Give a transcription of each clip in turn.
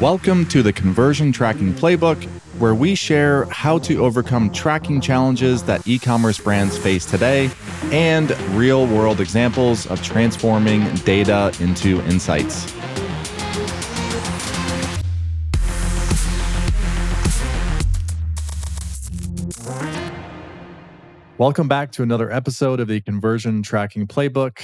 Welcome to the Conversion Tracking Playbook, where we share how to overcome tracking challenges that e commerce brands face today and real world examples of transforming data into insights. Welcome back to another episode of the Conversion Tracking Playbook.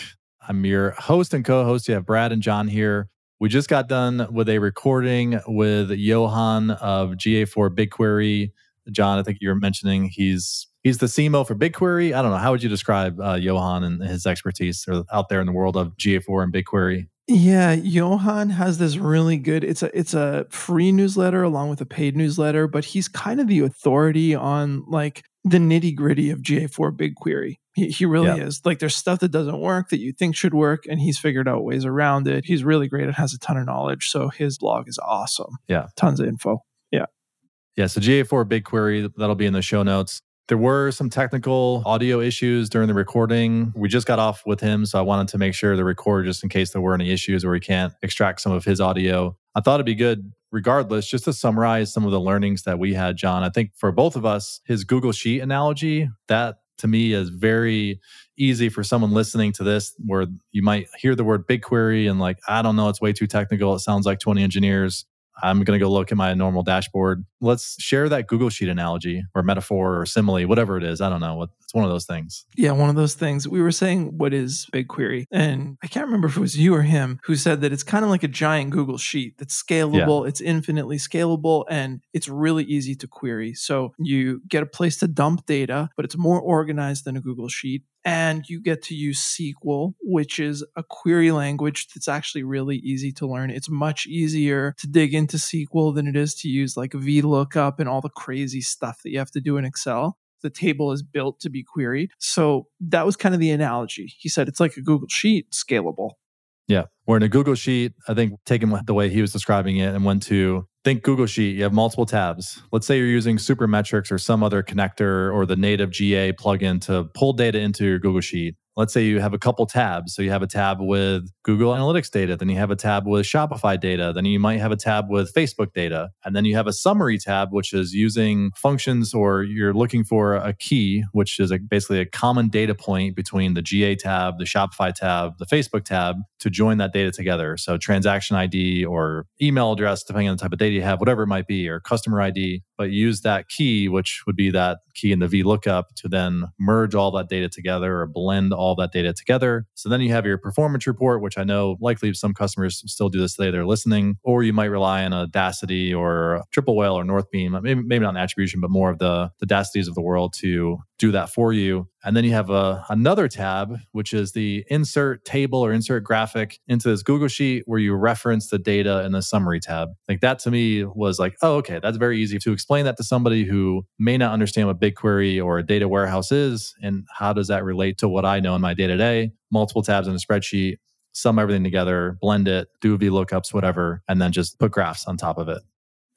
I'm your host and co host. You have Brad and Jon here. We just got done with a recording with Johan of GA4 BigQuery. Jon, I think you were mentioning he's he's the CMO for BigQuery. I don't know how would you describe uh, Johan and his expertise out there in the world of GA4 and BigQuery. Yeah, Johan has this really good. It's a it's a free newsletter along with a paid newsletter, but he's kind of the authority on like the nitty gritty of GA4 BigQuery. He, he really yeah. is. Like there's stuff that doesn't work that you think should work, and he's figured out ways around it. He's really great and has a ton of knowledge. So his blog is awesome. Yeah. Tons of info. Yeah. Yeah. So GA4 BigQuery, that'll be in the show notes. There were some technical audio issues during the recording. We just got off with him, so I wanted to make sure the record just in case there were any issues or we can't extract some of his audio. I thought it'd be good, regardless, just to summarize some of the learnings that we had, Jon. I think for both of us, his Google Sheet analogy, that to me is very easy for someone listening to this where you might hear the word BigQuery and like, I don't know, it's way too technical. It sounds like 20 engineers. I'm going to go look at my normal dashboard. Let's share that Google Sheet analogy or metaphor or simile, whatever it is. I don't know. It's one of those things. Yeah, one of those things. We were saying, what is BigQuery? And I can't remember if it was you or him who said that it's kind of like a giant Google Sheet that's scalable, yeah. it's infinitely scalable, and it's really easy to query. So you get a place to dump data, but it's more organized than a Google Sheet and you get to use SQL, which is a query language that's actually really easy to learn. It's much easier to dig into SQL than it is to use like VLOOKUP and all the crazy stuff that you have to do in Excel. The table is built to be queried. So that was kind of the analogy. He said it's like a Google Sheet, scalable. Yeah. Where in a Google Sheet, I think taking the way he was describing it and went to think Google Sheet, you have multiple tabs. Let's say you're using Supermetrics or some other connector or the native GA plugin to pull data into your Google Sheet let's say you have a couple tabs. So you have a tab with Google Analytics data, then you have a tab with Shopify data, then you might have a tab with Facebook data, and then you have a summary tab, which is using functions or you're looking for a key, which is a, basically a common data point between the GA tab, the Shopify tab, the Facebook tab to join that data together. So transaction ID or email address, depending on the type of data you have, whatever it might be, or customer ID, but use that key, which would be that key in the VLOOKUP to then merge all that data together or blend all that data together. So then you have your performance report, which I know likely some customers still do this today. They're listening, or you might rely on Daasity or Triple Whale or Northbeam, maybe, maybe not an attribution, but more of the, the Daasities of the world to do that for you. And then you have a, another tab, which is the insert table or insert graphic into this Google Sheet where you reference the data in the summary tab. Like that to me was like, oh, okay, that's very easy to explain that to somebody who may not understand what BigQuery or a data warehouse is. And how does that relate to what I know in my day to day? Multiple tabs in a spreadsheet, sum everything together, blend it, do VLOOKUPs, whatever, and then just put graphs on top of it.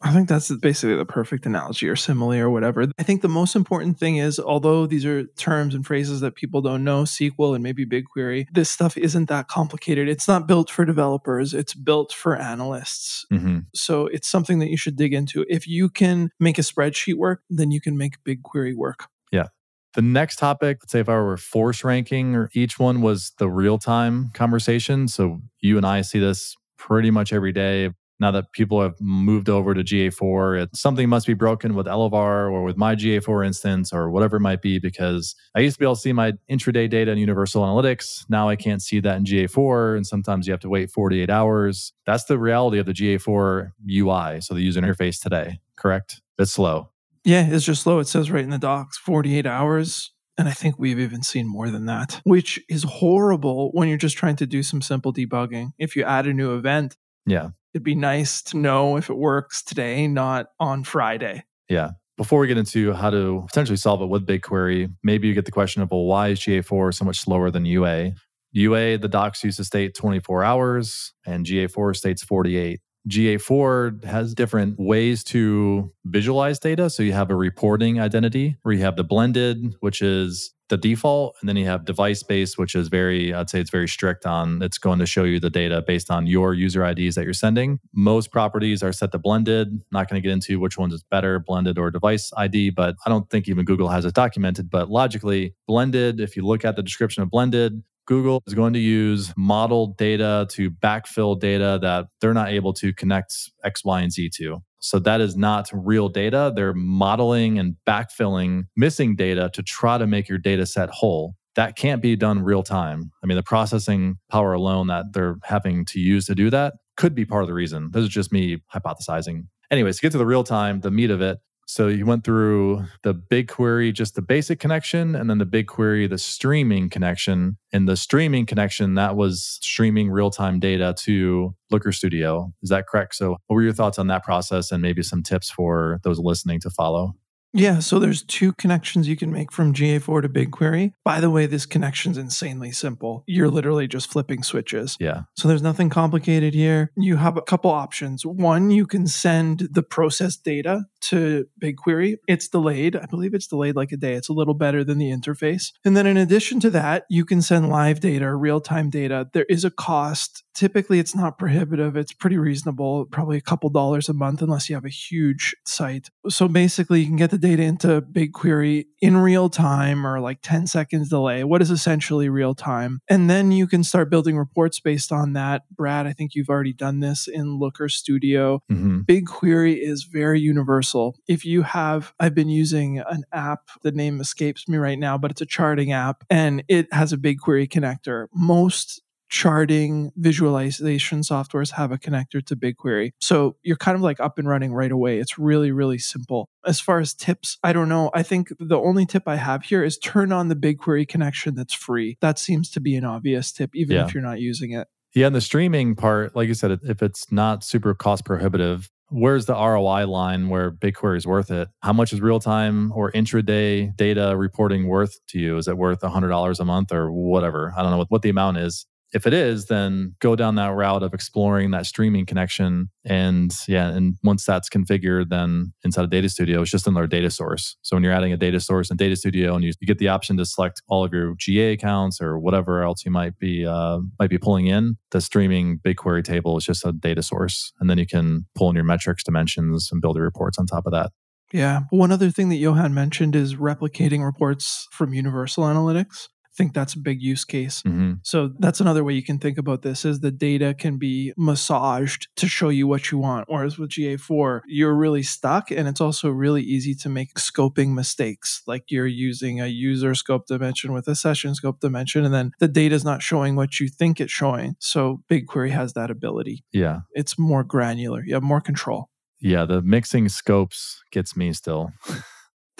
I think that's basically the perfect analogy or simile or whatever. I think the most important thing is, although these are terms and phrases that people don't know, SQL and maybe BigQuery, this stuff isn't that complicated. It's not built for developers, it's built for analysts. Mm-hmm. So it's something that you should dig into. If you can make a spreadsheet work, then you can make BigQuery work. Yeah. The next topic, let's say if I were force ranking, or each one was the real time conversation. So you and I see this pretty much every day now that people have moved over to GA4, it, something must be broken with Elevar or with my GA4 instance or whatever it might be because I used to be able to see my intraday data in Universal Analytics. Now I can't see that in GA4. And sometimes you have to wait 48 hours. That's the reality of the GA4 UI. So the user interface today, correct? It's slow. Yeah, it's just slow. It says right in the docs 48 hours. And I think we've even seen more than that, which is horrible when you're just trying to do some simple debugging. If you add a new event, yeah it'd be nice to know if it works today, not on Friday. Yeah. Before we get into how to potentially solve it with BigQuery, maybe you get the question of, well, why is GA4 so much slower than UA? UA, the docs used to state 24 hours, and GA4 states 48. GA4 has different ways to visualize data. So you have a reporting identity where you have the blended, which is the default. And then you have device based, which is very, I'd say it's very strict on it's going to show you the data based on your user IDs that you're sending. Most properties are set to blended. Not going to get into which ones is better, blended or device ID, but I don't think even Google has it documented. But logically, blended, if you look at the description of blended, Google is going to use model data to backfill data that they're not able to connect X, Y, and Z to. So that is not real data. They're modeling and backfilling missing data to try to make your data set whole. That can't be done real time. I mean, the processing power alone that they're having to use to do that could be part of the reason. This is just me hypothesizing. Anyways, to get to the real time, the meat of it, so you went through the BigQuery, just the basic connection, and then the BigQuery, the streaming connection. And the streaming connection, that was streaming real time data to Looker Studio. Is that correct? So, what were your thoughts on that process and maybe some tips for those listening to follow? Yeah, so there's two connections you can make from GA4 to BigQuery. By the way, this connection's insanely simple. You're literally just flipping switches. Yeah. So there's nothing complicated here. You have a couple options. One, you can send the processed data to BigQuery. It's delayed. I believe it's delayed like a day. It's a little better than the interface. And then in addition to that, you can send live data, real-time data. There is a cost. Typically, it's not prohibitive. It's pretty reasonable, probably a couple dollars a month unless you have a huge site. So basically, you can get the data into BigQuery in real time or like 10 seconds delay, what is essentially real time. And then you can start building reports based on that. Brad, I think you've already done this in Looker Studio. Mm-hmm. BigQuery is very universal. If you have, I've been using an app, the name escapes me right now, but it's a charting app and it has a BigQuery connector. Most charting visualization softwares have a connector to BigQuery. So you're kind of like up and running right away. It's really, really simple. As far as tips, I don't know. I think the only tip I have here is turn on the BigQuery connection that's free. That seems to be an obvious tip, even yeah. if you're not using it. Yeah, and the streaming part, like you said, if it's not super cost prohibitive, where's the ROI line where BigQuery is worth it? How much is real time or intraday data reporting worth to you? Is it worth $100 a month or whatever? I don't know what, what the amount is if it is, then go down that route of exploring that streaming connection. And yeah, and once that's configured, then inside of Data Studio, it's just another data source. So when you're adding a data source in Data Studio, and you, you get the option to select all of your GA accounts or whatever else you might be uh, might be pulling in, the streaming BigQuery table is just a data source, and then you can pull in your metrics dimensions and build your reports on top of that. Yeah. One other thing that Johan mentioned is replicating reports from Universal Analytics think that's a big use case. Mm-hmm. So that's another way you can think about this is the data can be massaged to show you what you want. Whereas with GA4, you're really stuck and it's also really easy to make scoping mistakes. Like you're using a user scope dimension with a session scope dimension and then the data is not showing what you think it's showing. So BigQuery has that ability. Yeah. It's more granular. You have more control. Yeah, the mixing scopes gets me still.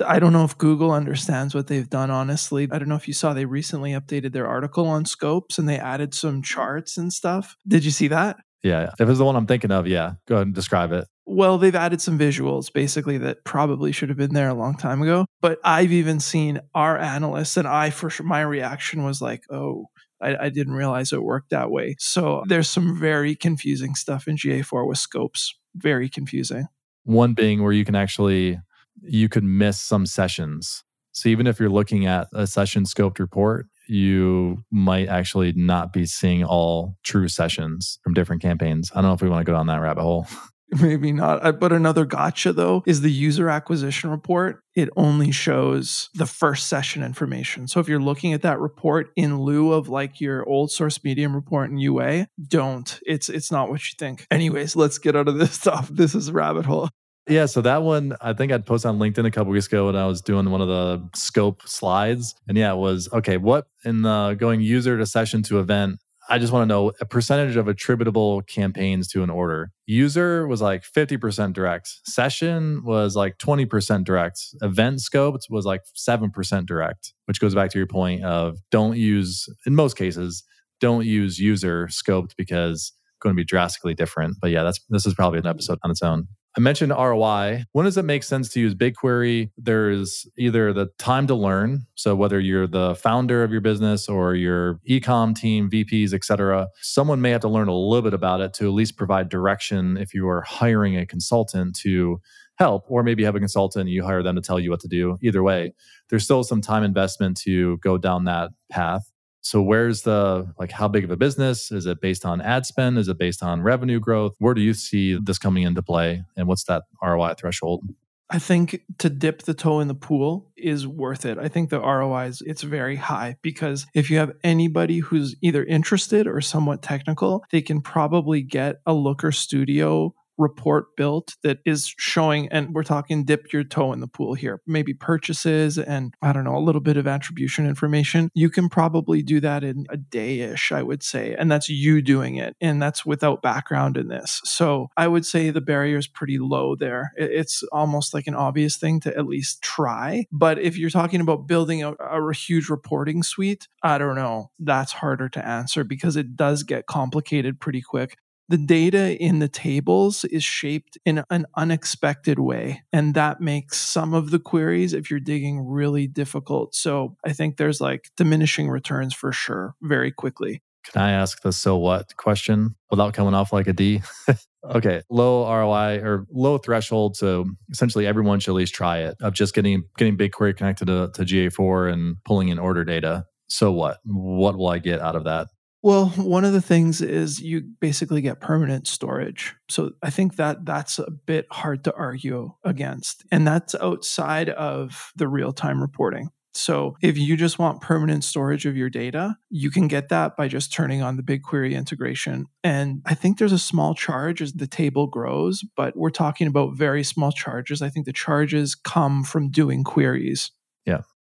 I don't know if Google understands what they've done, honestly. I don't know if you saw they recently updated their article on scopes and they added some charts and stuff. Did you see that? Yeah. If it's the one I'm thinking of, yeah. Go ahead and describe it. Well, they've added some visuals basically that probably should have been there a long time ago. But I've even seen our analysts, and I, for sure, my reaction was like, oh, I, I, didn't realize it worked that way. So there's some very confusing stuff in GA4 with scopes. Very confusing. One being where you can actually you could miss some sessions. So even if you're looking at a session scoped report, you might actually not be seeing all true sessions from different campaigns. I don't know if we want to go down that rabbit hole. Maybe not. Uh, but another gotcha, though, is the user acquisition report. It only shows the first session information. So if you're looking at that report in lieu of like your old source medium report in UA, don't. It's it's not what you think. Anyways, let's get out of this stuff. This is a rabbit hole. Yeah, so that one I think I'd post on LinkedIn a couple weeks ago when I was doing one of the scope slides. And yeah, it was okay, what in the going user to session to event, I just want to know a percentage of attributable campaigns to an order. User was like 50% direct. Session was like 20% direct. Event scoped was like 7% direct, which goes back to your point of don't use, in most cases, don't use user scoped because it's going to be drastically different. But yeah, that's this is probably an episode on its own. I mentioned ROI. When does it make sense to use BigQuery? There's either the time to learn. So whether you're the founder of your business or your ecom team, VPs, et cetera, someone may have to learn a little bit about it to at least provide direction if you are hiring a consultant to help, or maybe have a consultant you hire them to tell you what to do. Either way, there's still some time investment to go down that path. So where's the like how big of a business? Is it based on ad spend? Is it based on revenue growth? Where do you see this coming into play? And what's that ROI threshold? I think to dip the toe in the pool is worth it. I think the ROI is it's very high because if you have anybody who's either interested or somewhat technical, they can probably get a Looker Studio report built that is showing, and we're talking dip your toe in the pool here, maybe purchases and I don't know, a little bit of attribution information. You can probably do that in a day ish, I would say. And that's you doing it. And that's without background in this. So I would say the barrier is pretty low there. It's almost like an obvious thing to at least try. But if you're talking about building a, a huge reporting suite, I don't know. That's harder to answer because it does get complicated pretty quick the data in the tables is shaped in an unexpected way. And that makes some of the queries, if you're digging, really difficult. So I think there's like diminishing returns for sure very quickly. Can I ask the so what question without coming off like a D? okay, low ROI or low threshold. So essentially everyone should at least try it of just getting getting BigQuery connected to, to GA4 and pulling in order data. So what? What will I get out of that? Well, one of the things is you basically get permanent storage. So I think that that's a bit hard to argue against. And that's outside of the real time reporting. So if you just want permanent storage of your data, you can get that by just turning on the BigQuery integration. And I think there's a small charge as the table grows, but we're talking about very small charges. I think the charges come from doing queries.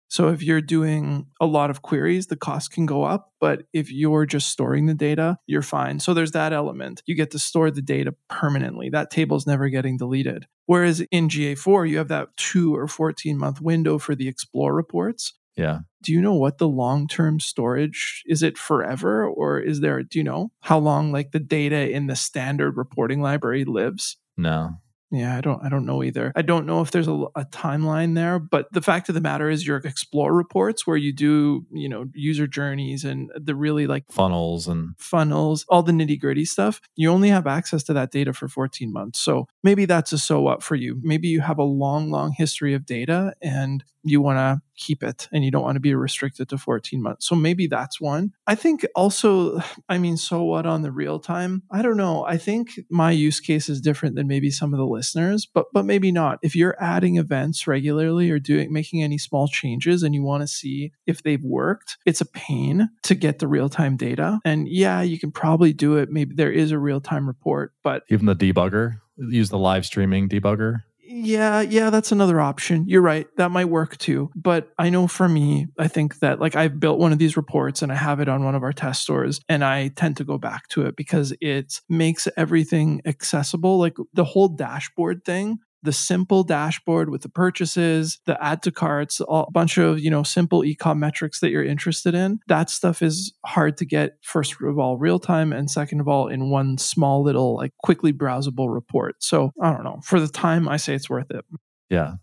So if you're doing a lot of queries, the cost can go up. But if you're just storing the data, you're fine. So there's that element. You get to store the data permanently. That table's never getting deleted. Whereas in GA4, you have that two or 14 month window for the explore reports. Yeah. Do you know what the long term storage is? It forever or is there, do you know how long like the data in the standard reporting library lives? No. Yeah, I don't I don't know either. I don't know if there's a, a, timeline there, but the fact of the matter is your explore reports where you do, you know, user journeys and the really like funnels and funnels, all the nitty-gritty stuff, you only have access to that data for 14 months. So maybe that's a so what for you. Maybe you have a long long history of data and you want to keep it and you don't want to be restricted to 14 months. So maybe that's one. I think also, I mean, so what on the real time? I don't know. I think my use case is different than maybe some of the listeners, but but maybe not. If you're adding events regularly or doing making any small changes and you want to see if they've worked, it's a pain to get the real time data. And yeah, you can probably do it. Maybe there is a real time report, but even the debugger, use the live streaming debugger. Yeah, yeah, that's another option. You're right. That might work too. But I know for me, I think that like I've built one of these reports and I have it on one of our test stores and I tend to go back to it because it makes everything accessible. Like the whole dashboard thing the simple dashboard with the purchases, the add to carts, a bunch of, you know, simple ecom metrics that you're interested in. That stuff is hard to get first of all real time and second of all in one small little like quickly browsable report. So, I don't know. For the time I say it's worth it. Yeah.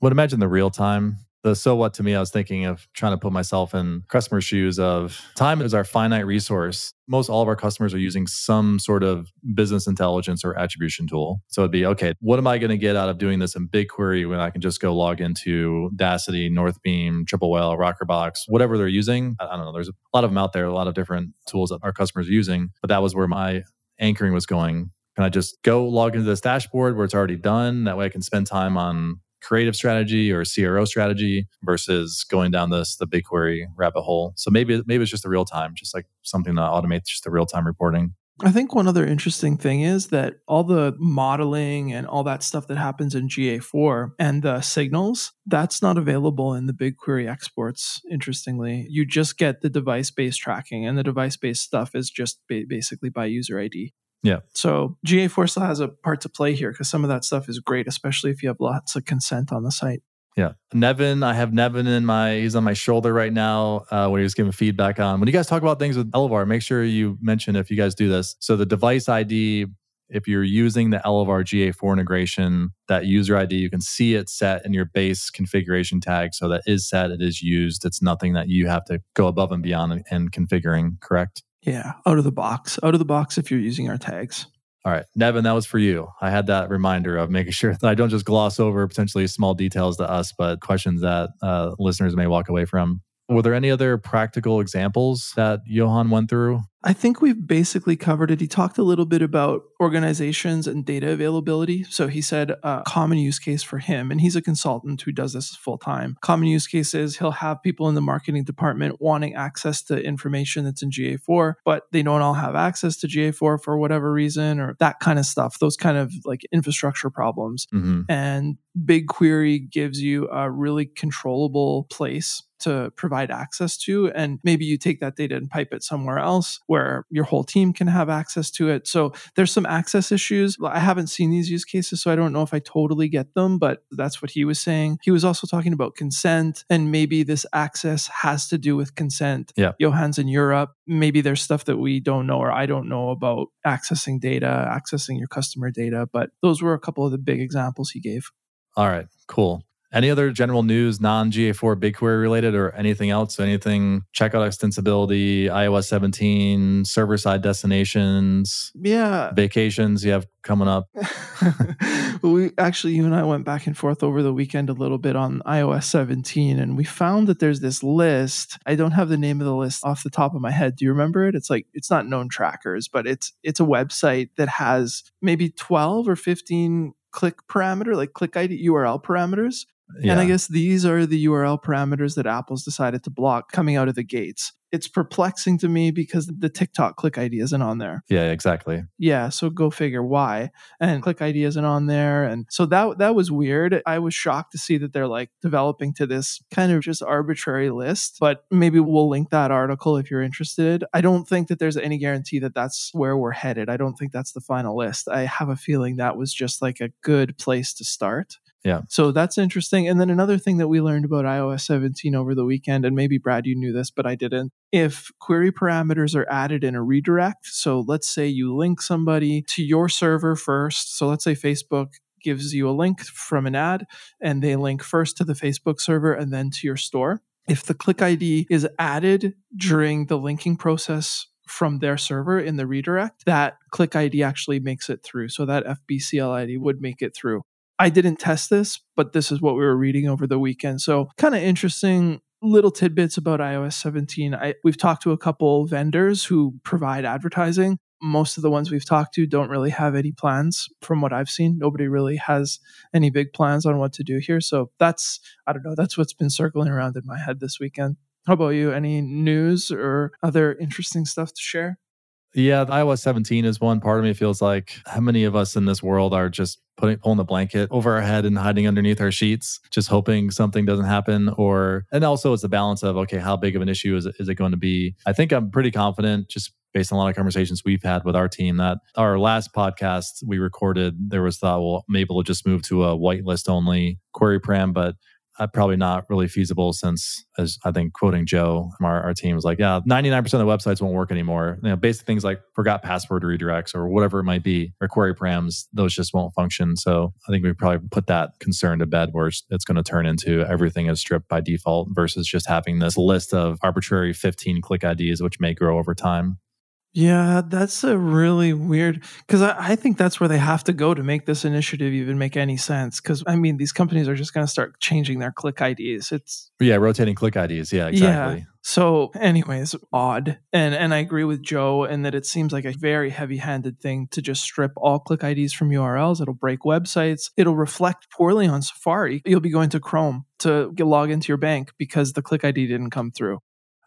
Would imagine the real time the so what to me, I was thinking of trying to put myself in customer shoes of time is our finite resource. Most all of our customers are using some sort of business intelligence or attribution tool. So it'd be, okay, what am I going to get out of doing this in BigQuery when I can just go log into Daasity, Northbeam, Triple Whale, Rockerbox, whatever they're using? I don't know. There's a lot of them out there, a lot of different tools that our customers are using. But that was where my anchoring was going. Can I just go log into this dashboard where it's already done? That way I can spend time on creative strategy or CRO strategy versus going down this the BigQuery rabbit hole. So maybe maybe it's just the real time, just like something to automate just the real time reporting. I think one other interesting thing is that all the modeling and all that stuff that happens in GA4 and the signals, that's not available in the BigQuery exports, interestingly. You just get the device based tracking, and the device based stuff is just ba- basically by user ID. Yeah. So GA4 still has a part to play here because some of that stuff is great, especially if you have lots of consent on the site. Yeah. Nevin, I have Nevin in my, he's on my shoulder right now uh, when he was giving feedback on. When you guys talk about things with Elevar, make sure you mention if you guys do this. So the device ID if you're using the Elevar GA4 integration, that user ID, you can see it set in your base configuration tag. So that is set, it is used. It's nothing that you have to go above and beyond in configuring, correct? Yeah, out of the box. Out of the box if you're using our tags. All right, Nevin, that was for you. I had that reminder of making sure that I don't just gloss over potentially small details to us, but questions that uh, listeners may walk away from. Were there any other practical examples that Johan went through? I think we've basically covered it. He talked a little bit about organizations and data availability. So he said a common use case for him, and he's a consultant who does this full time. Common use case is he'll have people in the marketing department wanting access to information that's in GA4, but they don't all have access to GA4 for whatever reason or that kind of stuff, those kind of like infrastructure problems. Mm-hmm. And BigQuery gives you a really controllable place to provide access to. And maybe you take that data and pipe it somewhere else where your whole team can have access to it. So there's some access issues. I haven't seen these use cases, so I don't know if I totally get them, but that's what he was saying. He was also talking about consent, and maybe this access has to do with consent. Yeah. Johan's in Europe. Maybe there's stuff that we don't know or I don't know about accessing data, accessing your customer data, but those were a couple of the big examples he gave. All right, cool. Any other general news, non GA4 BigQuery related or anything else? Anything checkout extensibility, iOS 17, server side destinations, yeah, vacations you have coming up? we actually, you and I went back and forth over the weekend a little bit on iOS 17, and we found that there's this list. I don't have the name of the list off the top of my head. Do you remember it? It's like it's not known trackers, but it's it's a website that has maybe 12 or 15 click parameter, like click ID URL parameters yeah. And I guess these are the URL parameters that Apple's decided to block coming out of the gates. It's perplexing to me because the TikTok click ID isn't on there. Yeah, exactly. Yeah, so go figure why. And click ID isn't on there. And so that that was weird. I was shocked to see that they're like developing to this kind of just arbitrary list, but maybe we'll link that article if you're interested. I don't think that there's any guarantee that that's where we're headed. I don't think that's the final list. I have a feeling that was just like a good place to start. Yeah. So that's interesting. And then another thing that we learned about iOS 17 over the weekend, and maybe Brad, you knew this, but I didn't. If query parameters are added in a redirect, so let's say you link somebody to your server first. So let's say Facebook gives you a link from an ad and they link first to the Facebook server and then to your store. If the click ID is added during the linking process from their server in the redirect, that click ID actually makes it through. So that FBCL ID would make it through. I didn't test this, but this is what we were reading over the weekend. So, kind of interesting little tidbits about iOS 17. I, we've talked to a couple vendors who provide advertising. Most of the ones we've talked to don't really have any plans from what I've seen. Nobody really has any big plans on what to do here. So that's, I don't know, that's what's been circling around in my head this weekend. How about you? Any news or other interesting stuff to share? Yeah, iOS 17 is one. Part of me feels like how many of us in this world are just putting pulling the blanket over our head and hiding underneath our sheets, just hoping something doesn't happen. Or and also it's the balance of okay, how big of an issue is it, is it going to be? I think I'm pretty confident, just based on a lot of conversations we've had with our team, that our last podcast we recorded, there was thought, well, maybe we'll just move to a whitelist only query param, but uh, probably not really feasible since, as I think quoting Joe from our, our team was like, yeah, 99% of the websites won't work anymore. You know, basic things like forgot password redirects or whatever it might be, or query params, those just won't function. So I think we probably put that concern to bed where it's going to turn into everything is stripped by default versus just having this list of arbitrary 15 click IDs, which may grow over time. Yeah, that's a really weird because I, I, think that's where they have to go to make this initiative even make any sense. Because I mean, these companies are just going to start changing their click IDs. It's yeah, rotating click IDs. Yeah, exactly. Yeah. So, anyways, odd, and and I agree with Joe in that it seems like a very heavy-handed thing to just strip all click IDs from URLs. It'll break websites. It'll reflect poorly on Safari. You'll be going to Chrome to log into your bank because the click ID didn't come through.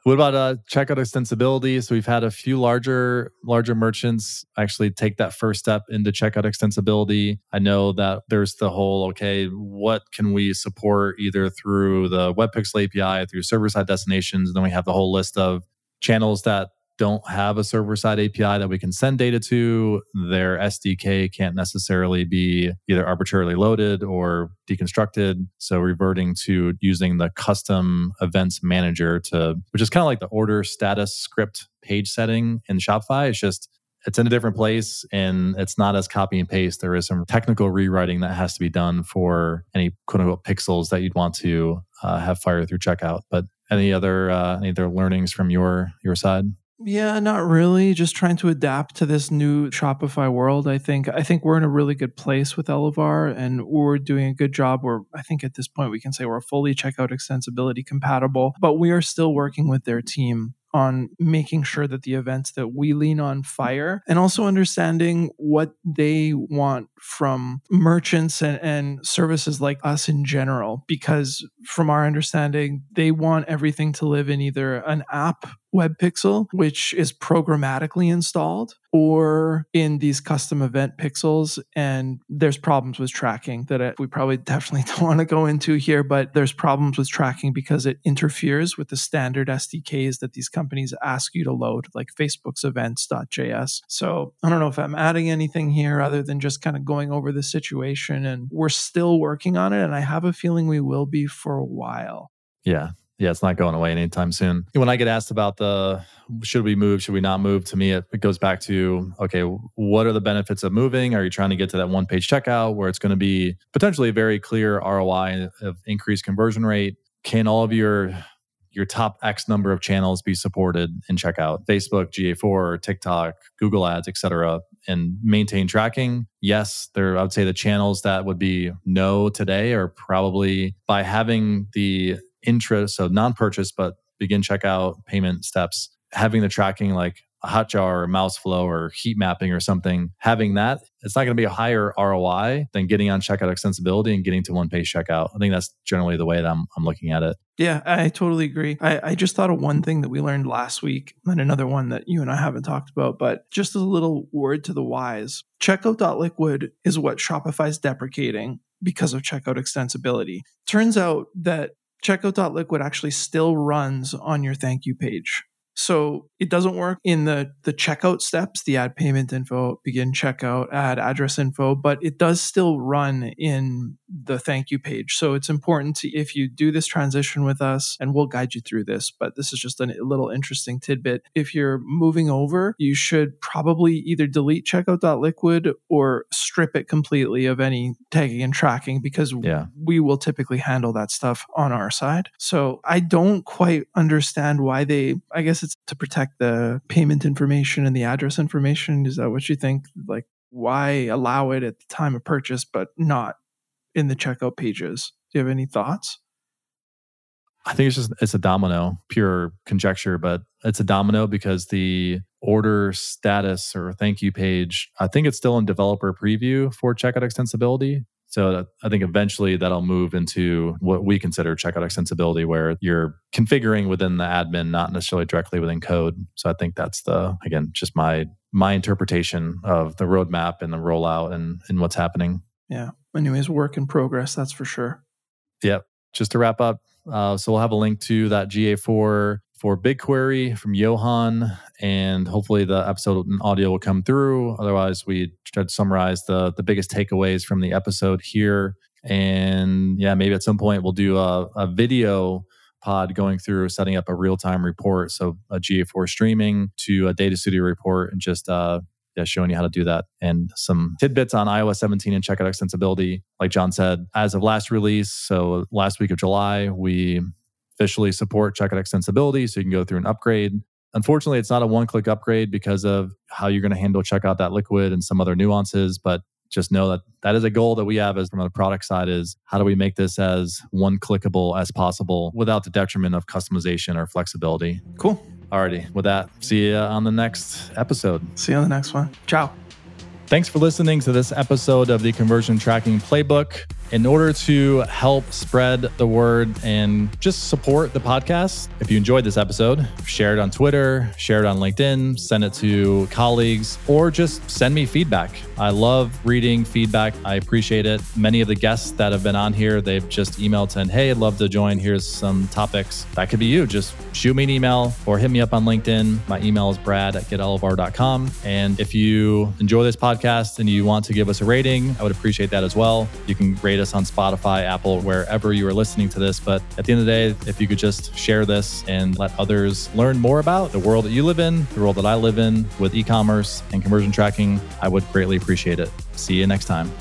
What about uh, checkout extensibility? So we've had a few larger larger merchants actually take that first step into checkout extensibility. I know that there's the whole okay, what can we support either through the WebPixel API, through server side destinations, and then we have the whole list of channels that don't have a server side API that we can send data to. Their SDK can't necessarily be either arbitrarily loaded or deconstructed. So reverting to using the custom events manager to, which is kind of like the order status script page setting in Shopify. It's just it's in a different place and it's not as copy and paste. There is some technical rewriting that has to be done for any quote unquote pixels that you'd want to uh, have fire through checkout. But any other uh, any other learnings from your your side? Yeah, not really. Just trying to adapt to this new Shopify world. I think I think we're in a really good place with Elevar and we're doing a good job. We're I think at this point we can say we're fully checkout extensibility compatible, but we are still working with their team on making sure that the events that we lean on fire and also understanding what they want from merchants and, and services like us in general. Because from our understanding, they want everything to live in either an app web pixel, which is programmatically installed, or in these custom event pixels. And there's problems with tracking that uh, we probably definitely don't want to go into here, but there's problems with tracking because it interferes with the standard SDKs that these companies ask you to load, like Facebook's events.js. So I don't know if I'm adding anything here other than just kind of going over the situation. And we're still working on it. And I have a feeling we will be for a while. Yeah, yeah, it's not going away anytime soon. When I get asked about the should we move, should we not move, to me, it, it goes back to okay, what are the benefits of moving? Are you trying to get to that one page checkout where it's going to be potentially a very clear ROI of increased conversion rate? Can all of your your top X number of channels be supported in checkout? Facebook, GA4, TikTok, Google Ads, etc., and maintain tracking. Yes, there. I would say the channels that would be no today are probably by having the interest, so non-purchase, but begin checkout payment steps, having the tracking like a Hotjar or Mouseflow or heat mapping or something, having that, it's not going to be a higher ROI than getting on checkout extensibility and getting to one page checkout. I think that's generally the way that I'm, I'm looking at it. Yeah, I totally agree. I, I just thought of one thing that we learned last week and another one that you and I haven't talked about, but just a little word to the wise. Checkout.liquid is what Shopify's deprecating because of checkout extensibility. Turns out that checkout.liquid actually still runs on your thank you page. So it doesn't work in the the checkout steps, the add payment info, begin checkout, add address info, but it does still run in the thank you page. So it's important to if you do this transition with us, and we'll guide you through this, but this is just a little interesting tidbit. If you're moving over, you should probably either delete checkout.liquid or strip it completely of any tagging and tracking because yeah. we will typically handle that stuff on our side. So I don't quite understand why they I guess it's to protect the payment information and the address information. Is that what you think? Like, why allow it at the time of purchase, but not in the checkout pages? Do you have any thoughts? I think it's just it's a domino, pure conjecture, but it's a domino because the order status or thank you page, I think it's still in developer preview for checkout extensibility. So I think eventually that'll move into what we consider checkout extensibility, where you're configuring within the admin, not necessarily directly within code. So I think that's the again just my my interpretation of the roadmap and the rollout and and what's happening. Yeah. Anyways, work in progress. That's for sure. Yep. Just to wrap up, uh, so we'll have a link to that GA4 for BigQuery from Johan, and hopefully the episode audio will come through. Otherwise, we try to summarize the the biggest takeaways from the episode here. And yeah, maybe at some point we'll do a, a video pod going through setting up a real time report, so a GA4 streaming to a Data Studio report, and just uh, yeah, showing you how to do that and some tidbits on iOS 17 and checkout extensibility. Like Jon said, as of last release, so last week of July, we officially support checkout extensibility. So you can go through and upgrade. Unfortunately, it's not a one click upgrade because of how you're going to handle checkout.liquid and some other nuances. But just know that that is a goal that we have as from the product side is how do we make this as one clickable as possible without the detriment of customization or flexibility. Cool. Alrighty. With that, see you on the next episode. See you on the next one. Ciao. Thanks for listening to this episode of the Conversion Tracking Playbook in order to help spread the word and just support the podcast. If you enjoyed this episode, share it on Twitter, share it on LinkedIn, send it to colleagues, or just send me feedback. I love reading feedback. I appreciate it. Many of the guests that have been on here, they've just emailed saying, Hey, I'd love to join. Here's some topics. That could be you. Just shoot me an email or hit me up on LinkedIn. My email is brad at getelevar.com. And if you enjoy this podcast and you want to give us a rating, I would appreciate that as well. You can rate us us on Spotify, Apple, wherever you are listening to this. But at the end of the day, if you could just share this and let others learn more about the world that you live in, the world that I live in with e commerce and conversion tracking, I would greatly appreciate it. See you next time.